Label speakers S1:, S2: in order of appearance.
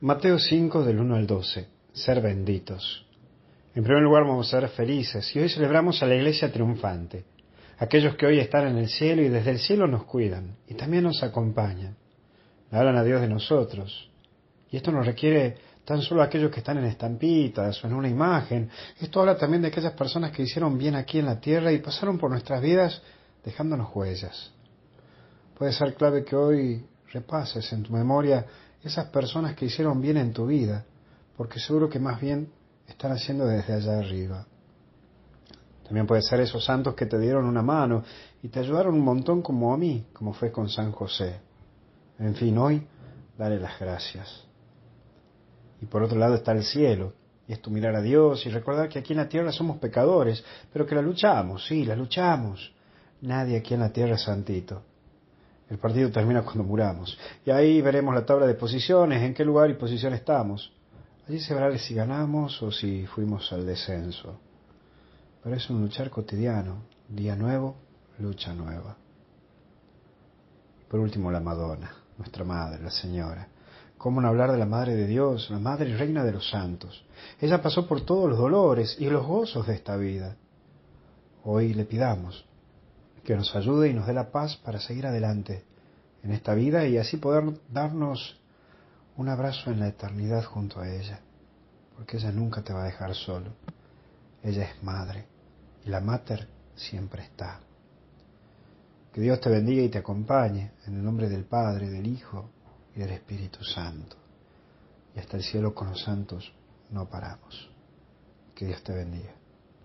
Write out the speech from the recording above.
S1: Mateo 5 del 1 al 12. Ser benditos. En primer lugar vamos a ser felices y hoy celebramos a la iglesia triunfante, aquellos que hoy están en el cielo y desde el cielo nos cuidan y también nos acompañan. Hablan a Dios de nosotros. Y esto no requiere tan solo aquellos que están en estampitas o en una imagen. Esto habla también de aquellas personas que hicieron bien aquí en la tierra y pasaron por nuestras vidas dejándonos huellas. Puede ser clave que hoy repases en tu memoria esas personas que hicieron bien en tu vida, porque seguro que más bien están haciendo desde allá arriba. También puede ser esos santos que te dieron una mano y te ayudaron un montón como a mí, como fue con San José. En fin, hoy dale las gracias. Y por otro lado está el cielo, y es tu mirar a Dios y recordar que aquí en la tierra somos pecadores, pero que la luchamos, sí, la luchamos. Nadie aquí en la tierra es santito. El partido termina cuando muramos. Y ahí veremos la tabla de posiciones, en qué lugar y posición estamos. Allí se verá si ganamos o si fuimos al descenso. Pero es un luchar cotidiano. Día nuevo, lucha nueva. Por último, la Madonna, nuestra Madre, la Señora. ¿Cómo no hablar de la Madre de Dios, la Madre y Reina de los Santos? Ella pasó por todos los dolores y los gozos de esta vida. Hoy le pidamos que nos ayude y nos dé la paz para seguir adelante en esta vida y así poder darnos un abrazo en la eternidad junto a ella, porque ella nunca te va a dejar solo. Ella es madre y la mater siempre está. Que Dios te bendiga y te acompañe en el nombre del Padre, del Hijo y del Espíritu Santo. Y hasta el cielo con los santos no paramos. Que Dios te bendiga.